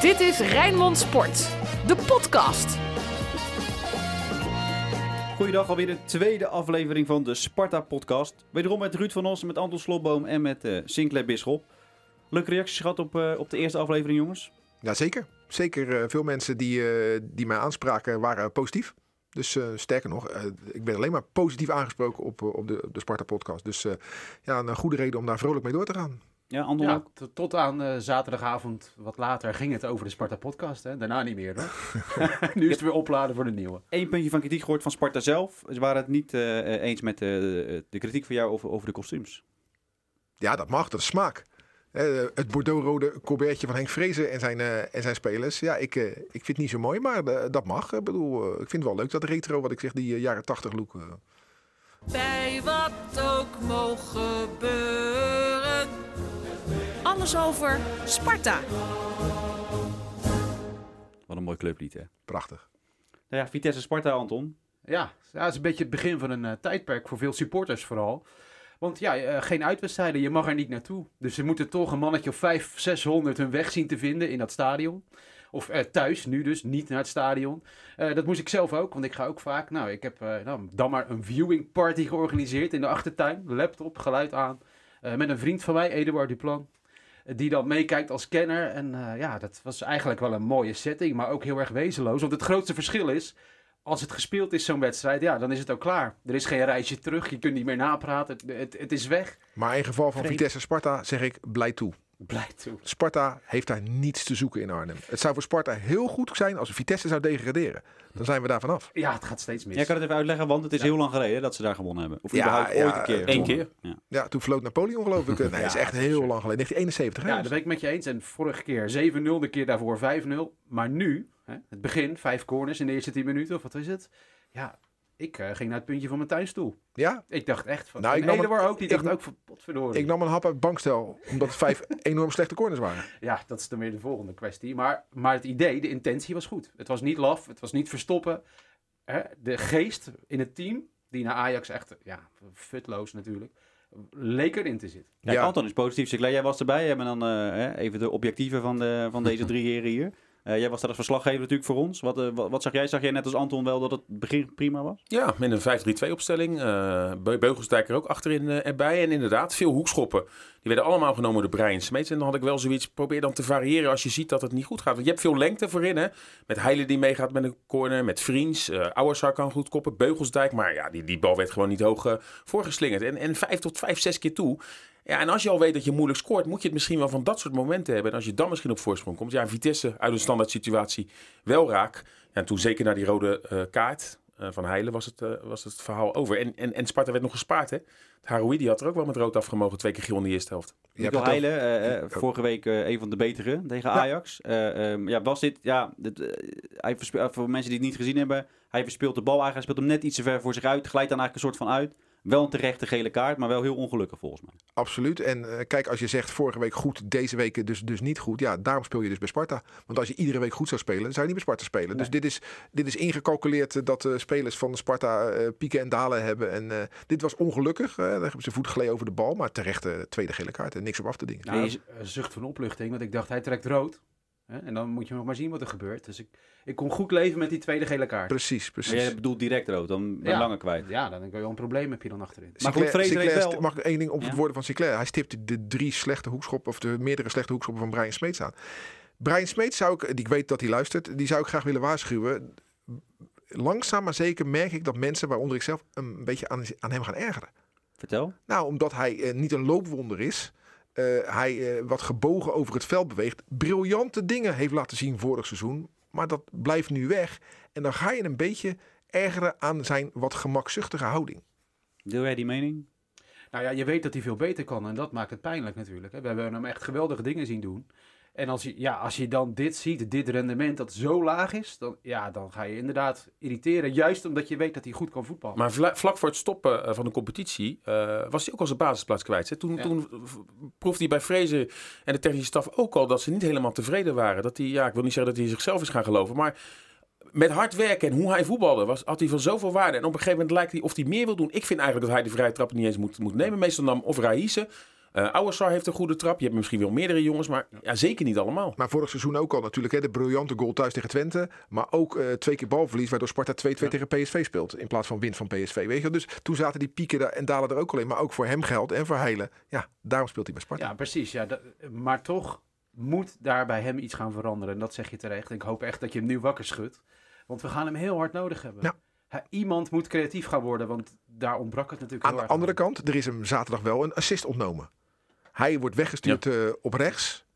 Dit is Rijnmond Sport, de podcast. Goeiedag, alweer de tweede aflevering van de Sparta-podcast. Wederom met Ruud van Os, met Anton Slotboom en met uh, Sinclair Bisschop. Leuke reacties gehad op, uh, op de eerste aflevering, jongens? Ja, zeker. Zeker uh, veel mensen die, die mij aanspraken waren positief. Dus uh, sterker nog, uh, ik ben alleen maar positief aangesproken op, uh, op de, de Sparta-podcast. Dus ja, een goede reden om daar vrolijk mee door te gaan. Ja, tot aan zaterdagavond, wat later, ging het over de Sparta-podcast. Daarna niet meer, hoor. nu is het weer opladen voor de nieuwe. Eén puntje van kritiek gehoord van Sparta zelf. Ze waren het niet eens met de kritiek van jou over, over de kostuums. Ja, dat mag. Dat is smaak. Uh, het Bordeaux-rode colbertje van Henk Vrezen en zijn, uh, en zijn spelers. Ja, ik, uh, ik vind het niet zo mooi, maar dat mag. Ik bedoel, ik vind het wel leuk dat retro, wat ik zeg, die jaren 80 look. Bij wat ook mogen gebeuren. Alles over Sparta. Wat een mooi clublied, hè? Prachtig. Nou ja, Vitesse Sparta, Anton. Ja, ja, het is een beetje het begin van een tijdperk voor veel supporters vooral. Want ja, uh, geen uitwedstrijden, je mag er niet naartoe. Dus ze moeten toch een mannetje of 500, 600 hun weg zien te vinden in dat stadion. Of uh, thuis, nu dus, niet naar het stadion. Uh, dat moest ik zelf ook, want ik ga ook vaak. Nou, ik heb nou, dan maar een viewing party georganiseerd in de achtertuin. Laptop, geluid aan. met een vriend van mij, Eduard Duplan. Die dan meekijkt als kenner. En ja, dat was eigenlijk wel een mooie setting, maar ook heel erg wezenloos. Want het grootste verschil is, als het gespeeld is, zo'n wedstrijd, ja, dan is het ook klaar. Er is geen reisje terug, je kunt niet meer napraten, het, het, het is weg. Maar in geval van Vitesse Sparta zeg ik blij toe. Blij toe. Sparta heeft daar niets te zoeken in Arnhem. Het zou voor Sparta heel goed zijn als Vitesse zou degraderen. Dan zijn we daar vanaf. Ja, het gaat steeds mis. Jij kan het even uitleggen, want het is ja. heel lang geleden dat ze daar gewonnen hebben. Of ja, überhaupt ja, ooit een keer. Eén keer. Ja. ja. toen floot Napoleon geloof ik. Nee, het is echt heel lang geleden. 1971. Ja, dat ben ik met je eens. En vorige keer 7-0, de keer daarvoor 5-0. Maar nu, hè, het begin, vijf corners in de eerste 10 minuten, of wat is het? Ja, ik uh, ging naar het puntje van mijn tuinstoel. Ja? Ik dacht echt van... Nou, ik nam een, ook, die dacht ook van potverdorie. Ik nam een hap uit het bankstel, omdat het vijf enorm slechte corners waren. Ja, dat is dan weer de volgende kwestie. Maar, maar het idee, de intentie was goed. Het was niet laf, het was niet verstoppen. Hè? De geest in het team, die naar Ajax echt, ja, futloos natuurlijk, leek erin te zitten. Ja, ja. Anton is positief. Jij was erbij. Jij bent dan uh, even de objectieven van, de, van deze drie heren hier. Uh, jij was daar als verslaggever natuurlijk voor ons. Wat, uh, wat, wat, zag jij? Zag jij net als Anton wel dat het begin prima was? Ja, met een 5-3-2 opstelling. Uh, Beugelsdijk er ook achterin erbij. En inderdaad, veel hoekschoppen. Die werden allemaal genomen door Brian Smeets. En dan had ik wel zoiets, probeer dan te variëren als je ziet dat het niet goed gaat. Want je hebt veel lengte voorin, hè. Met Heile die meegaat met een corner, met Vriends. Uh, kan goed koppen, Beugelsdijk. Maar ja, die, die bal werd gewoon niet hoog voorgeslingerd. En, en vijf tot vijf, zes keer toe. Ja, en als je al weet dat je moeilijk scoort, moet je het misschien wel van dat soort momenten hebben. En als je dan misschien op voorsprong komt. Ja, Vitesse uit een standaard situatie wel raak. Ja, en toen zeker naar die rode uh, kaart uh, van Heilen was het, uh, was het verhaal over. En, en, en Sparta werd nog gespaard, hè? Haroui die had er ook wel met rood afgemogen. Twee keer gewonnen in de eerste helft. Nico Heilen, uh, vorige week een van de betere tegen Ajax. Ja, um, ja was dit... Ja, dit, hij voor mensen die het niet gezien hebben... Hij verspeelt de bal eigenlijk. Hij speelt hem net iets te ver voor zich uit. Glijdt dan eigenlijk een soort van uit. Wel een terechte gele kaart, maar wel heel ongelukkig volgens mij. Absoluut. En uh, kijk, als je zegt vorige week goed, deze week dus, dus niet goed. Ja, daarom speel je dus bij Sparta. Want als je iedere week goed zou spelen, dan zou je niet bij Sparta spelen. Nee. Dus dit is, dit is ingecalculeerd dat de spelers van Sparta uh, pieken en dalen hebben. En uh, dit was ongelukkig. daar hebben ze voet geleden over de bal. Maar terechte tweede gele kaart en niks op af te dingen. Nou, nee, zucht van opluchting. Want ik dacht, hij trekt rood. En dan moet je nog maar zien wat er gebeurt. Dus ik, ik kon goed leven met die tweede gele kaart. Precies, precies. Maar jij bedoelt direct rood, dan ben je ja. langer kwijt. Ja, dan heb je wel een probleem heb je dan achterin. Maar goed, Sinclair, wel... mag ik één ding op het woorden van Sinclair. Hij stipte de drie slechte hoekschoppen, of de meerdere slechte hoekschoppen van Brian Smeets aan. Brian Smeets zou ik, ik weet dat hij luistert, die zou ik graag willen waarschuwen. Langzaam maar zeker merk ik dat mensen, waaronder ik zelf, een beetje aan, aan hem gaan ergeren. Vertel. Nou, omdat hij uh, niet een loopwonder is. Uh, hij uh, wat gebogen over het veld beweegt. Briljante dingen heeft laten zien vorig seizoen. Maar dat blijft nu weg. En dan ga je een beetje ergeren aan zijn wat gemakzuchtige houding. Deel jij die mening? Nou ja, je weet dat hij veel beter kan. En dat maakt het pijnlijk natuurlijk. Hè. We hebben hem echt geweldige dingen zien doen. En als je, ja, als je dan dit ziet, dit rendement dat zo laag is, dan, ja, dan ga je inderdaad irriteren. Juist omdat je weet dat hij goed kan voetballen. Maar vlak voor het stoppen uh, van de competitie uh, was hij ook al zijn basisplaats kwijt. Hè? Toen, ja. toen proefde hij bij Vrezen en de technische staf ook al dat ze niet helemaal tevreden waren. Dat hij, ja, ik wil niet zeggen dat hij zichzelf is gaan geloven, maar met hard werken en hoe hij voetbalde, was, had hij van zoveel waarde. En op een gegeven moment lijkt hij of hij meer wil doen. Ik vind eigenlijk dat hij de vrije trappen niet eens moet, moet nemen. Meestal nam of Raïse Uh, heeft een goede trap. Je hebt misschien wel meerdere jongens, maar ja, zeker niet allemaal. Maar vorig seizoen ook al natuurlijk. Hè, de briljante goal thuis tegen Twente. Maar ook uh, twee keer balverlies, waardoor Sparta 2-2 ja. tegen PSV speelt. In plaats van win van PSV. Weet je? Dus toen zaten die pieken en dalen er ook alleen. Maar ook voor hem geldt en voor Heilen. Ja, daarom speelt hij bij Sparta. Ja, precies. Ja, dat, maar toch moet daar bij hem iets gaan veranderen. En dat zeg je terecht. Ik hoop echt dat je hem nu wakker schudt. Want we gaan hem heel hard nodig hebben. Ja. Ja, iemand moet creatief gaan worden, want daar ontbrak het natuurlijk Aan de andere kant, er is hem zaterdag wel een assist ontnomen. Hij wordt weggestuurd ja. uh, op rechts.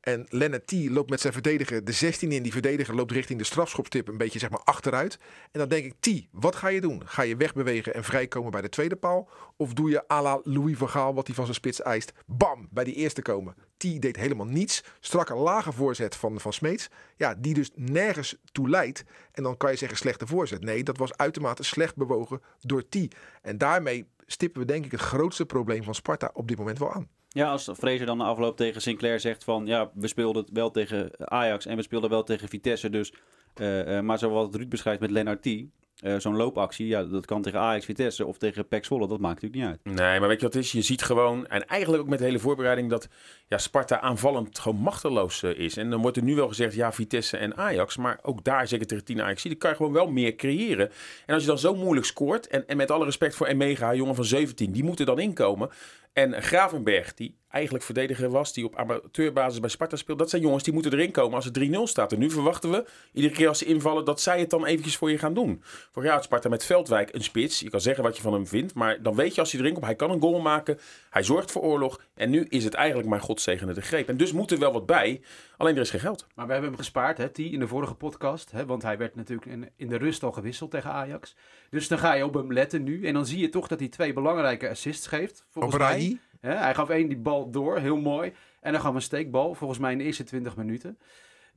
En Lennart T. loopt met zijn verdediger de 16 in. Die verdediger loopt richting de strafschopstip een beetje zeg maar achteruit. En dan denk ik, T, wat ga je doen? Ga je wegbewegen en vrijkomen bij de tweede paal? Of doe je à la Louis van Gaal wat hij van zijn spits eist? Bam, bij die eerste komen. T deed helemaal niets. Strakke lage voorzet van, van Smeets. Ja, die dus nergens toe leidt. En dan kan je zeggen slechte voorzet. Nee, dat was uitermate slecht bewogen door T. En daarmee stippen we denk ik het grootste probleem van Sparta op dit moment wel aan. Ja, als Fraser dan de afloop tegen Sinclair zegt van... ja, we speelden wel tegen Ajax en we speelden wel tegen Vitesse. Dus, uh, uh, maar zoals Ruud beschrijft met Lennart uh, zo'n loopactie, ja, dat kan tegen Ajax, Vitesse of tegen PEC Zwolle. Dat maakt natuurlijk niet uit. Nee, maar weet je wat het is? Je ziet gewoon, en eigenlijk ook met de hele voorbereiding... dat ja, Sparta aanvallend gewoon machteloos is. En dan wordt er nu wel gezegd, ja, Vitesse en Ajax. Maar ook daar, zeker tegen 10 Ajax, die kan je gewoon wel meer creëren. En als je dan zo moeilijk scoort... en, en met alle respect voor Emega, jongen van 17, die moeten dan inkomen... En Gravenberg, die eigenlijk verdediger was, die op amateurbasis bij Sparta speelt. Dat zijn jongens die moeten erin komen als het 3-0 staat. En nu verwachten we, iedere keer als ze invallen, dat zij het dan eventjes voor je gaan doen. Vorig jaar had Sparta met Veldwijk een spits. Je kan zeggen wat je van hem vindt, maar dan weet je als hij erin komt, hij kan een goal maken. Hij zorgt voor oorlog. En nu is het eigenlijk maar godzegende de greep. En dus moet er wel wat bij. Alleen er is geen geld. Maar we hebben hem gespaard, hè, die in de vorige podcast. Hè, want hij werd natuurlijk in, in de rust al gewisseld tegen Ajax. Dus dan ga je op hem letten nu. En dan zie je toch dat hij twee belangrijke assists geeft. Volgens op mij. Hè, hij gaf één die bal door, heel mooi. En dan gaf een steekbal, volgens mij in de eerste 20 minuten.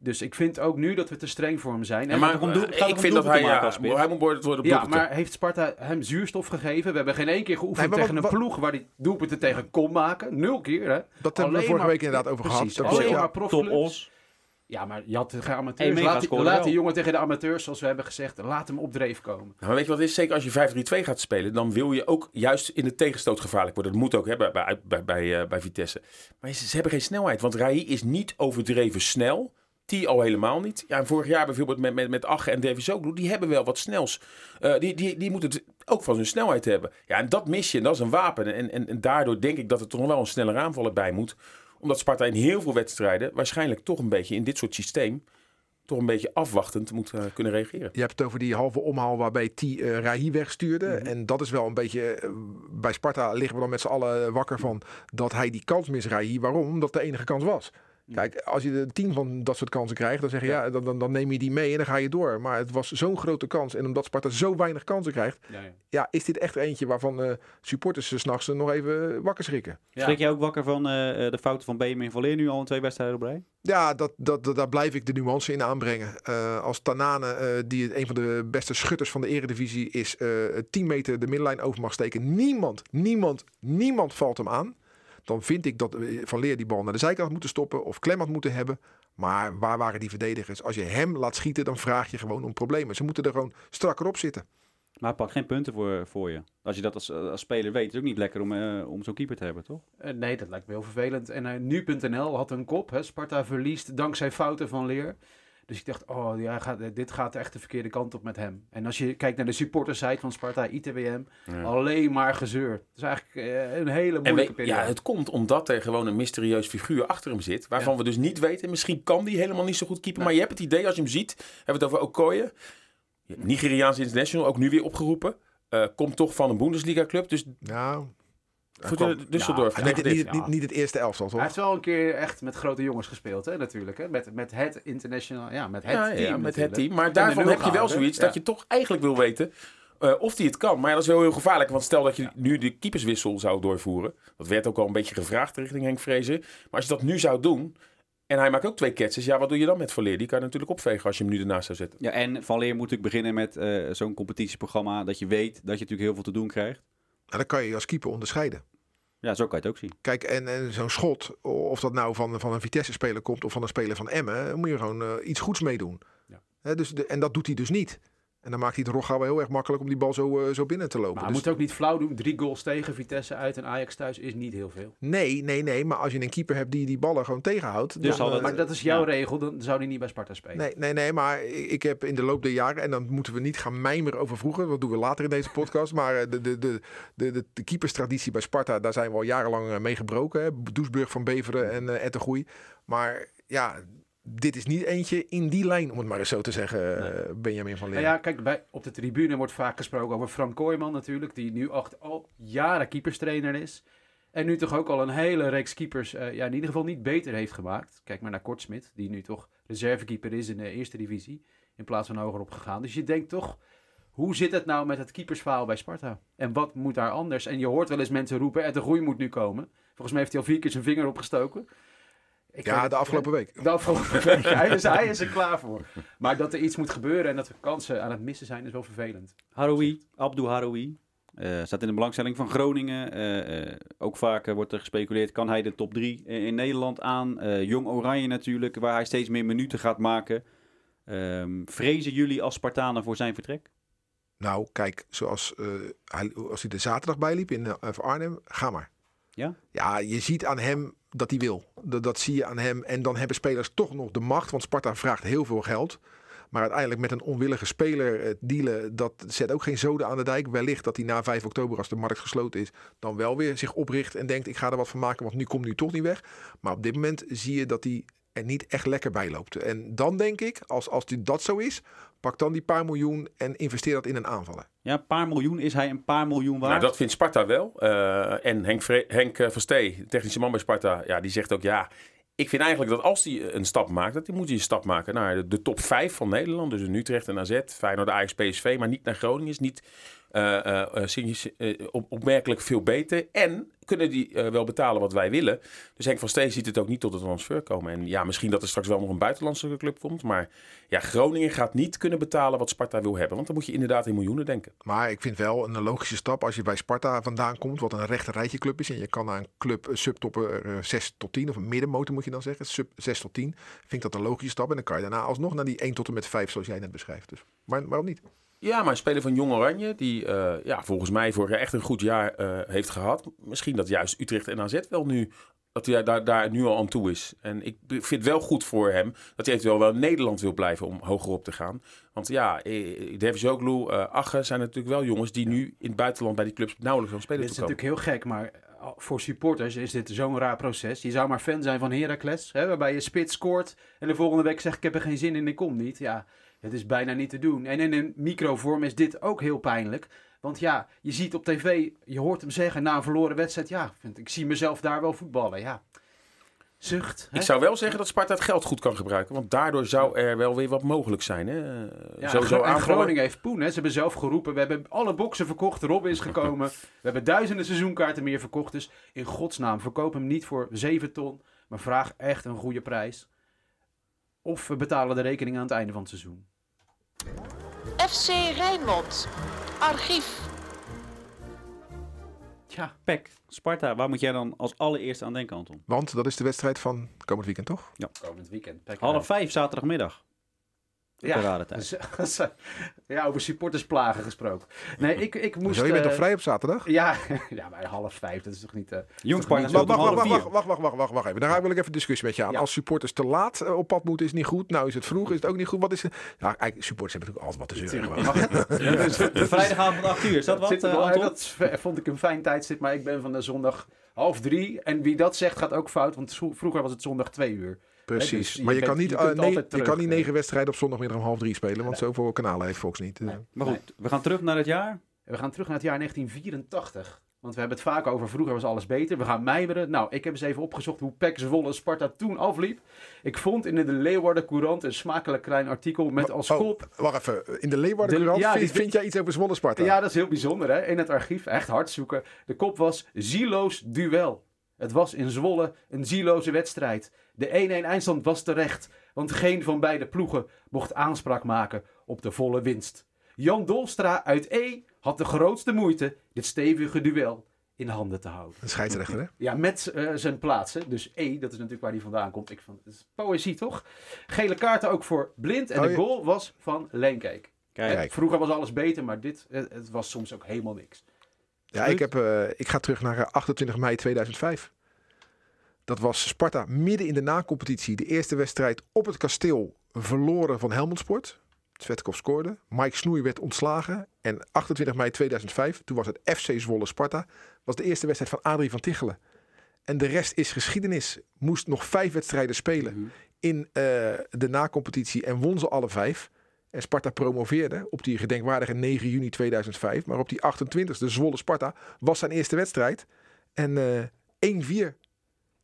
Dus ik vind ook nu dat we te streng voor hem zijn. Ja, maar gaat ik vind dat hij, ja, hij moet worden Ja, maar heeft Sparta hem zuurstof gegeven? We hebben geen één keer geoefend nee, tegen wat, een ploeg waar hij doelpunten tegen kon maken. Nul keer, hè? Dat hebben we vorige week inderdaad over precies, gehad. Alleen maar profclubs. Ja, maar je had geen amateurs. Hey, laat, die, laat die jongen tegen de amateurs, zoals we hebben gezegd, laat hem op dreef komen. Nou, maar weet je wat is? Zeker als je 5-3-2 gaat spelen, dan wil je ook juist in de tegenstoot gevaarlijk worden. Dat moet ook hè, bij, bij, bij, bij, uh, bij Vitesse. Maar ze, ze, hebben geen snelheid, want Rai is niet overdreven snel. Die al helemaal niet. Ja, en vorig jaar bijvoorbeeld met, met, met Ache en Davies ook, die hebben wel wat snels. Uh, die, die, die moeten het ook van hun snelheid hebben. Ja, en dat mis je, en dat is een wapen. En, en, en daardoor denk ik dat er toch nog wel een sneller aanvaller bij moet omdat Sparta in heel veel wedstrijden waarschijnlijk toch een beetje in dit soort systeem toch een beetje afwachtend moet uh, kunnen reageren. Je hebt het over die halve omhaal waarbij T uh, Rahi wegstuurde. Mm -hmm. En dat is wel een beetje... Uh, bij Sparta liggen we dan met z'n allen wakker van dat hij die kans mis Rahi. Waarom? Omdat de enige kans was. Kijk, als je de tien van dat soort kansen krijgt, dan zeg je ja, ja dan, dan, dan, neem je die mee en dan ga je door. Maar het was zo'n grote kans. En omdat Sparta zo weinig kansen krijgt, ja, ja. ja is dit echt eentje waarvan uh, supporters s'nachts nog even wakker schrikken. Schrik je ook wakker van uh, de fouten van Benjamin van Leer nu al in twee wedstrijden op rij? Ja, dat, dat, dat, daar blijf ik de nuance in aanbrengen. Uh, als Tanane, die een van de beste schutters van de eredivisie is, 10 meter de middenlijn over mag steken. Niemand, niemand, niemand valt hem aan dan vind ik dat Van Leer die bal naar de zijkant had moeten stoppen of klem had moeten hebben. Maar waar waren die verdedigers? Als je hem laat schieten, dan vraag je gewoon om problemen. Ze moeten er gewoon strakker op zitten. Maar pak geen punten voor, voor je. Als je dat als, als speler weet, is het ook niet lekker om, uh, om zo'n keeper te hebben, toch? Uh, nee, dat lijkt me heel vervelend. En uh, nu.nl had een kop. Hè? Sparta verliest dankzij fouten van Leer. Dus ik dacht, oh ja, gaat, dit gaat echt de verkeerde kant op met hem. En als je kijkt naar de supportersite van Sparta, ITWM, ja. alleen maar gezeur. Het is eigenlijk uh, een hele moeilijke periode. Ja, het komt omdat er gewoon een mysterieus figuur achter hem zit, waarvan ja. we dus niet weten, misschien kan die helemaal niet zo goed keeper, maar je hebt het idee, als je hem ziet, hebben we het over Okoye, Nigeriaans international, ook nu weer opgeroepen, uh, komt toch van een Bundesliga club, dus... Nou, voor Düsseldorf. Ja, niet, niet, niet, niet, het eerste elftal, toch? Hij heeft wel een keer echt met grote jongens gespeeld, hè, natuurlijk. Hè? Met, met het international, ja, met het ja, team. Ja, met het team. Maar daarvan heb je wel zoiets dat je toch eigenlijk wil weten uh, of hij het kan. Maar ja, dat is wel heel gevaarlijk. Want stel dat je nu de keeperswissel zou doorvoeren. Dat werd ook al een beetje gevraagd richting Henk Vrezen. Maar als je dat nu zou doen... En hij maakt ook twee catches. Ja, wat doe je dan met Van Leer? Die kan je natuurlijk opvegen als je hem nu ernaast zou zetten. Ja, en Van Leer moet natuurlijk beginnen met uh, zo'n competitieprogramma. Dat je weet dat je natuurlijk heel veel te doen krijgt. Nou, dan kan je als keeper onderscheiden. Ja, zo kan je het ook zien. Kijk, en, en zo'n schot, of dat nou van, van een Vitesse-speler komt of van een speler van Emmen, moet je gewoon uh, iets goeds meedoen. Ja. He, dus de, en dat doet hij dus niet. En dan maakt hij het Rogga wel heel erg makkelijk om die bal zo, eh, zo binnen te lopen. Maar Dus- moeten ook niet flauw doen. Drie goals tegen, Vitesse uit en Ajax thuis is niet heel veel. Nee, nee, nee. Maar als je een keeper hebt die die ballen gewoon tegenhoudt. Dus dan, eh, Maar dat is jouw Ja. regel, dan zou hij niet bij Sparta spelen. Nee, nee, nee, maar ik heb in de loop der jaren, en dan moeten we niet gaan mijmeren over vroeger, dat doen we later in deze podcast, maar eh, de, de, de, de, de, de keeperstraditie bij Sparta, daar zijn we al jarenlang mee gebroken. Hè? Doesburg van Beveren en uh, Ettengoei. Maar ja, dit is niet eentje in die lijn, om het maar eens zo te zeggen, eh, Benjamin van Nou Leer. ja, kijk, bij, op de tribune wordt vaak gesproken over Frank Kooijman natuurlijk, die nu acht, al jaren keeperstrainer is. En nu toch ook al een hele reeks keepers eh, ja, in ieder geval niet beter heeft gemaakt. Kijk maar naar Kortsmit, die nu toch reservekeeper is in de eerste divisie. In plaats van hogerop gegaan. Dus je denkt toch, hoe zit het nou met het keepersverhaal bij Sparta? En wat moet daar anders? En je hoort wel eens mensen roepen, Ed de Groei moet nu komen. Volgens mij heeft hij al vier keer zijn vinger opgestoken. Ik ja, de afgelopen week. de afgelopen week. hij, is, hij is er klaar voor. Maar dat er iets moet gebeuren en dat we kansen aan het missen zijn, is wel vervelend. Haroui, Abdou Haroui. eh, staat in de belangstelling van Groningen. Eh, eh, ook vaak eh, wordt er gespeculeerd, kan hij de top 3 in, in Nederland aan? Eh, Jong Oranje natuurlijk, waar hij steeds meer minuten gaat maken. Ehm, vrezen jullie als Spartanen voor zijn vertrek? Nou, kijk, zoals eh, hij, als hij er zaterdag bij liep in eh, Arnhem, ga maar. Ja? Ja, je ziet aan hem dat hij wil. Dat, zie je aan hem. En dan hebben spelers toch nog de macht, want Sparta vraagt heel veel geld. Maar uiteindelijk met een onwillige speler eh, dealen, dat zet ook geen zoden aan de dijk. Wellicht dat hij na 5 oktober, als de markt gesloten is, dan wel weer zich opricht en denkt: ik ga er wat van maken, want nu komt nu toch niet weg. Maar op dit moment zie je dat hij er niet echt lekker bij loopt. En dan denk ik, als, als die dat zo is, pak dan die paar miljoen en investeer dat in een aanvaller. Ja, een paar miljoen. Is hij een paar miljoen waard? Nou, dat vindt Sparta wel. Eh, en Henk, Vre Henk eh, Verstee, technische man bij Sparta, ja, die zegt ook ja. Ik vind eigenlijk dat als hij een stap maakt, dat hij moet hij een stap maken naar de, de top 5 van Nederland. Dus een Utrecht en AZ, Feyenoord, Ajax, PSV, maar niet naar Groningen. Is niet eh, eh, eh, opmerkelijk veel beter. En kunnen die wel betalen wat wij willen. Dus Henk van Steen ziet het ook niet tot het transfer komen. En ja, misschien dat er straks wel nog een buitenlandse club komt. Maar ja, Groningen gaat niet kunnen betalen wat Sparta wil hebben. Want dan moet je inderdaad in miljoenen denken. Maar ik vind wel een logische stap als je bij Sparta vandaan komt, wat een rechter rijtje club is. En je kan naar een club subtopper eh, 6 tot 10, of een middenmotor moet je dan zeggen, sub 6 tot 10. Vind ik dat een logische stap. En dan kan je daarna alsnog naar die 1 tot en met 5, zoals jij net beschrijft. Dus maar, waarom niet? Ja, maar een speler van Jong Oranje, die eh, ja, volgens mij vorig jaar echt een goed jaar eh, heeft gehad. Misschien dat juist Utrecht en AZ wel nu, dat hij daar, daar nu al aan toe is. En ik vind het wel goed voor hem dat hij eventueel wel in Nederland wil blijven om hoger op te gaan. Want ja, Davis Oglu, eh Agge zijn natuurlijk wel jongens die nu in het buitenland bij die clubs nauwelijks aan spelen Dit is natuurlijk heel gek, maar voor supporters is dit zo'n raar proces. Je zou maar fan zijn van Heracles, hè, waarbij je spits scoort en de volgende week zegt ik heb er geen zin in, ik kom niet. Ja, het is bijna niet te doen. En in een microvorm is dit ook heel pijnlijk. Want ja, je ziet op tv, je hoort hem zeggen na een verloren wedstrijd, ja, vind, ik zie mezelf daar wel voetballen. Ja, zucht. Hè? Ik zou wel zeggen dat Sparta het geld goed kan gebruiken. Want daardoor zou er wel weer wat mogelijk zijn. Hè? Ja, Sowieso Gro- en. Groningen heeft poen. Hè. Ze hebben zelf geroepen. We hebben alle boksen verkocht. Rob is gekomen. We hebben duizenden seizoenkaarten meer verkocht. Dus in godsnaam, verkoop hem niet voor 7 ton. Maar vraag echt een goede prijs. Of we betalen de rekening aan het einde van het seizoen. FC Rijnmond. Archief. Tja, PEC, Sparta, waar moet jij dan als allereerste aan denken, Anton? Want dat is de wedstrijd van komend weekend, toch? komend weekend. Pek Half vijf zaterdagmiddag. Ja. Dus, ja, over supportersplagen gesproken. Nee, ik, ik moest... Zo, je bent eh, toch vrij op zaterdag? Ja, ja, bij half vijf. Dat is toch niet... eh, Jong Sparta Wacht, Wacht, wacht, wacht, wacht, wacht, wacht, wacht, wacht even. Daar wil ik even een discussie met je aan. Ja. Als supporters te laat eh, op pad moeten, is niet goed. Nou is het vroeg, is het ook niet goed. Wat is het? Ja, eigenlijk, supporters hebben natuurlijk altijd wat te zeuren. gewoon. De vrijdagavond 8 uur, is dat wat, eh, dat vond ik een fijn tijdstip, maar ik ben van de zondag half drie. En wie dat zegt gaat ook fout, want vroeger was het zondag twee uur. Precies. dus je maar je bent- kan niet, je eh, nee, je kan niet eh. negen wedstrijden op zondagmiddag om half drie spelen. Want zoveel kanalen heeft Fox niet. Eh, Nee. Maar goed, we gaan terug naar het jaar. We gaan terug naar het jaar 1984. Want we hebben het vaak over vroeger was alles beter. We gaan mijmeren. Nou, ik heb eens even opgezocht hoe PEC Zwolle Sparta toen afliep. Ik vond in de Leeuwarden Courant een smakelijk klein artikel met als oh, kop... wacht even. In de Leeuwarden De- Courant ja, vind, die- vind jij iets over Zwolle Sparta? Ja, dat is heel bijzonder hè. In het archief, echt hard zoeken. De kop was zieloos duel. Het was in Zwolle een zieloze wedstrijd. De 1-1 eindstand was terecht, want geen van beide ploegen mocht aanspraak maken op de volle winst. Jan Dolstra uit E had de grootste moeite dit stevige duel in handen te houden. Een scheidsrechter, hè? Ja, met eh, zijn plaatsen. Dus E, dat is natuurlijk waar hij vandaan komt. Ik vond, het is poëzie toch? Gele kaarten ook voor Blind. En Oh, de goal was van Leenkeek. Kijk, Kijk. Vroeger was alles beter, maar dit het, het was soms ook helemaal niks. Ja, ik, heb, eh, ik ga terug naar eh, 28 mei 2005. Dat was Sparta midden in de na-competitie. De eerste wedstrijd op het kasteel verloren van Helmond Sport. Svetkov scoorde. Mike Snoei werd ontslagen. En 28 mei 2005, toen was het FC Zwolle Sparta, was de eerste wedstrijd van Adrie van Tichelen. En de rest is geschiedenis. Moest nog vijf wedstrijden spelen in eh, de na-competitie en won ze alle vijf. En Sparta promoveerde op die gedenkwaardige 9 juni 2005. Maar op die 28e, Zwolle Sparta, was zijn eerste wedstrijd. En eh 1-4.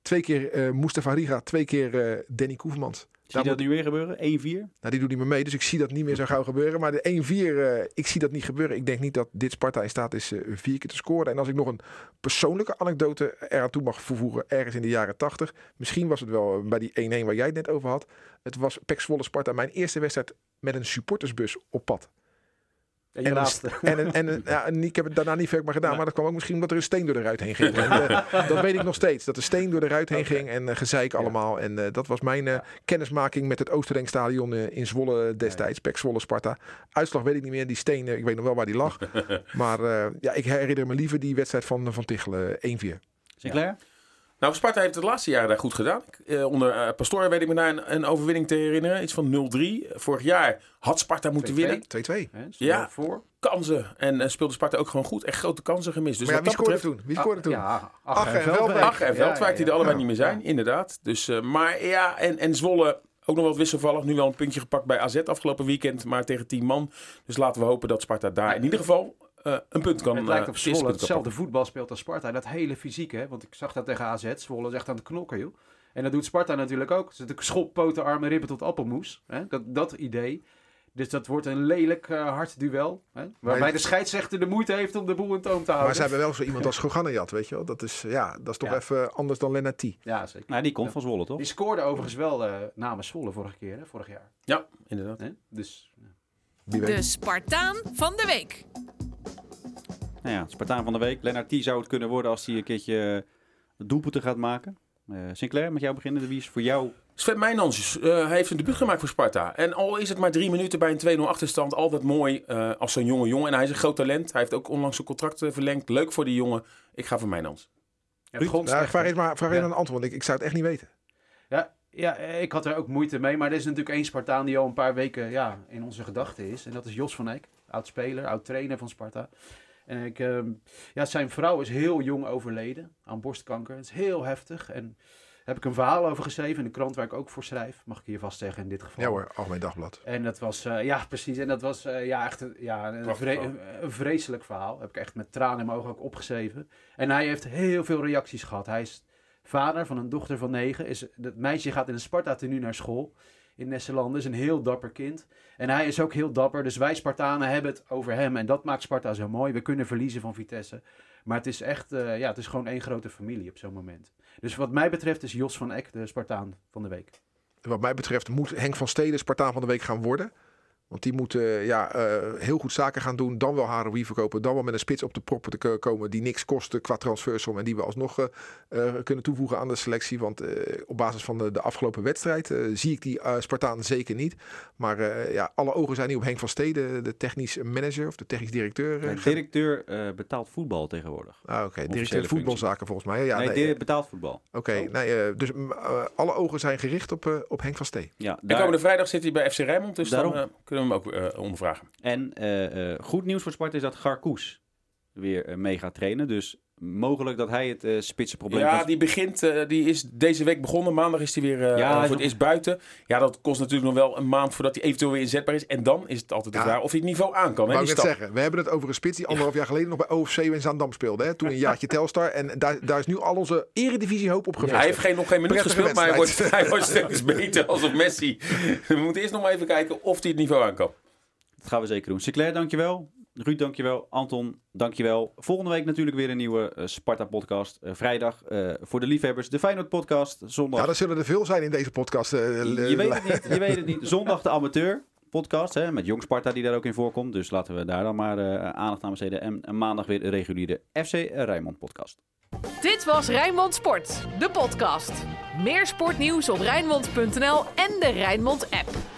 Twee keer eh Mustafa Riga, twee keer eh, Danny Koevermans. zie je dat nu weer gebeuren? 1-4? Nou, die doet niet meer mee, dus ik zie dat niet meer zo gauw gebeuren. Maar de 1-4, eh, ik zie dat niet gebeuren. Ik denk niet dat dit Sparta in staat is eh, vier keer te scoren. En als ik nog een persoonlijke anekdote eraan toe mag vervoegen, ergens in de jaren 80. Misschien was het wel eh, bij die 1-1 waar jij het net over had. Het was Pek Zwolle Sparta, mijn eerste wedstrijd met een supportersbus op pad. En je En, en, een- en, een- ja, en ik heb het daarna niet veel meer gedaan, maar dat kwam ook misschien omdat er een steen door de ruit heen ging. En, eh, dat weet ik nog steeds, dat de steen door de ruit heen ging en eh, gezeik allemaal. En eh, dat was mijn eh, kennismaking met het Oosterdenkstadion eh, in Zwolle destijds, Pek Zwolle Sparta. Uitslag weet ik niet meer, die steen, ik weet nog wel waar die lag. maar eh, ja, ik herinner me liever die wedstrijd van, van Tichelen, 1-4. Sinclair? Nou, Sparta heeft het de laatste jaren daar goed gedaan. Eh, onder eh, Pastoor weet ik me daar een, een overwinning te herinneren. Iets van 0-3. Vorig jaar had Sparta moeten 2-2. winnen. 2-2. Hè, Ja. voor. Kansen. En eh, speelde Sparta ook gewoon goed. Echt grote kansen gemist. Dus maar ja, wie scoorde betreft... toen? Wie scoorde toen? Ja, Ach, en Veldwijk. Ach en Veldwijk, die er allebei ja. niet meer zijn. Inderdaad. Dus, eh, maar ja, en, en Zwolle... Ook nog wat wisselvallig. Nu wel een puntje gepakt bij AZ afgelopen weekend. Maar tegen 10 man. Dus laten we hopen dat Sparta daar in ieder geval eh, een punt kan het lijkt eh, het eerste Zwolle hetzelfde voetbal speelt als Sparta. Dat hele fysieke, hè? want ik zag dat tegen AZ. Zwolle is echt aan het knokken, joh. En dat doet Sparta natuurlijk ook. Ze zitten schop, poten, armen, ribben tot appelmoes. Hè? Dat, dat idee. Dus dat wordt een lelijk eh, hard duel. Hè? Waarbij de scheidsrechter de moeite heeft om de boel in toom te houden. Maar ze hebben wel zo iemand als Goganejad, weet je wel. Dat is, ja, dat is toch Ja. even anders dan Lennartie. Ja, zeker. Nou, die komt van Zwolle, toch? Die scoorde overigens wel eh, namens Zwolle vorige keer, hè? vorig jaar. Ja, inderdaad. Hè? Dus ja. De Spartaan van de week. Nou ja, Spartaan van de week. Lennart T zou het kunnen worden als hij een keertje uh, doelpunten gaat maken. Uh, Sinclair, met jou beginnen. Wie is voor jou Sven Mijnans uh, heeft een debuut gemaakt voor Sparta. En al is het maar drie minuten bij een 2-0 achterstand, altijd mooi uh, als zo'n jonge jongen. En hij is een groot talent. Hij heeft ook onlangs zijn contract verlengd. Leuk voor die jongen. Ik ga voor Mijnans. Ja, Ruud, nou, vraag eens maar vraag ja. een antwoord, want ik, ik zou het echt niet weten. Ja, ja, ik had er ook moeite mee. Maar er is natuurlijk één Spartaan die al een paar weken ja, in onze gedachten is. En dat is Jos van Eyck. Oud-speler, oud-trainer van Sparta. En ik, uh, ja, zijn vrouw is heel jong overleden aan borstkanker. Het is heel heftig. En heb ik een verhaal over geschreven in de krant waar ik ook voor schrijf. Mag ik hier vast zeggen in dit geval. Ja hoor, Algemeen Dagblad. En dat was, uh, ja precies. En dat was uh, ja, echt een, ja, een, vre een, een, vreselijk verhaal. Heb ik echt met tranen in mijn ogen ook opgeschreven. En hij heeft heel veel reacties gehad. Hij is vader van een dochter van negen. Is, dat meisje gaat in een Sparta-tenue naar school in Nesselanden. Is een heel dapper kind. En hij is ook heel dapper. Dus wij Spartanen hebben het over hem. En dat maakt Sparta zo mooi. We kunnen verliezen van Vitesse. Maar het is echt, uh, ja, het is gewoon één grote familie op zo'n moment. Dus wat mij betreft is Jos van Eck de Spartaan van de week. Wat mij betreft moet Henk van Steden Spartaan van de week gaan worden. Want die moet uh, ja, uh, heel goed zaken gaan doen. Dan wel Haroui verkopen. Dan wel met een spits op de proppen te komen. Die niks kosten qua transfersom. En die we alsnog uh, kunnen toevoegen aan de selectie. Want op basis van de, de afgelopen wedstrijd zie ik die Spartaan zeker niet. Maar ja, alle ogen zijn nu op Henk van Steden. De technisch manager of de technisch directeur. De directeur betaalt voetbal tegenwoordig. Ah, Oké, okay. directeur voetbalzaken volgens mij. Ja, nee, nee betaalt voetbal. Oké, okay, oh. nee, dus alle ogen zijn gericht op, op Henk van Steen. Ja, daar... En komende vrijdag zit hij bij FC Rijnmond. Dus Daarom. dan kunnen we hem ook ondervragen. En uh, uh, goed nieuws voor Sparta is dat Garkoes weer mee gaat trainen. Dus mogelijk dat hij het uh, spitsenprobleem... Ja, die begint, uh, die is deze week begonnen. Maandag is hij weer uh, ja, voor het eerst buiten. Ja, dat kost natuurlijk nog wel een maand voordat hij eventueel weer inzetbaar is. En dan is het altijd de ja. vraag of hij het niveau aan kan. Wou ik net zeggen, we hebben het over een spits die anderhalf ja. jaar geleden nog bij OFC in Zaandam speelde. Hè? Toen een jaartje Telstar. En daar, daar is nu al onze eredivisie hoop op gevestigd. hij heeft geen, nog geen minuut gespeeld, maar hij wordt, hij wordt steeds beter als Messi. We moeten eerst nog maar even kijken of hij het niveau aan kan. Dat gaan we zeker doen. Sinclair, dankjewel. Ruud, dankjewel. Anton, dankjewel. Volgende week natuurlijk weer een nieuwe uh, Sparta-podcast. Uh, vrijdag uh, voor de liefhebbers de Feyenoord-podcast. Zondag... Ja, er zullen er veel zijn in deze podcast. je weet het niet. Je weet het niet. Zondag de amateur-podcast. Hè, met Jong Sparta die daar ook in voorkomt. Dus laten we daar dan maar aandacht aan besteden. En, en, maandag weer de reguliere FC Rijnmond-podcast. Dit was Rijnmond Sport, de podcast. Meer sportnieuws op Rijnmond.nl en de Rijnmond-app.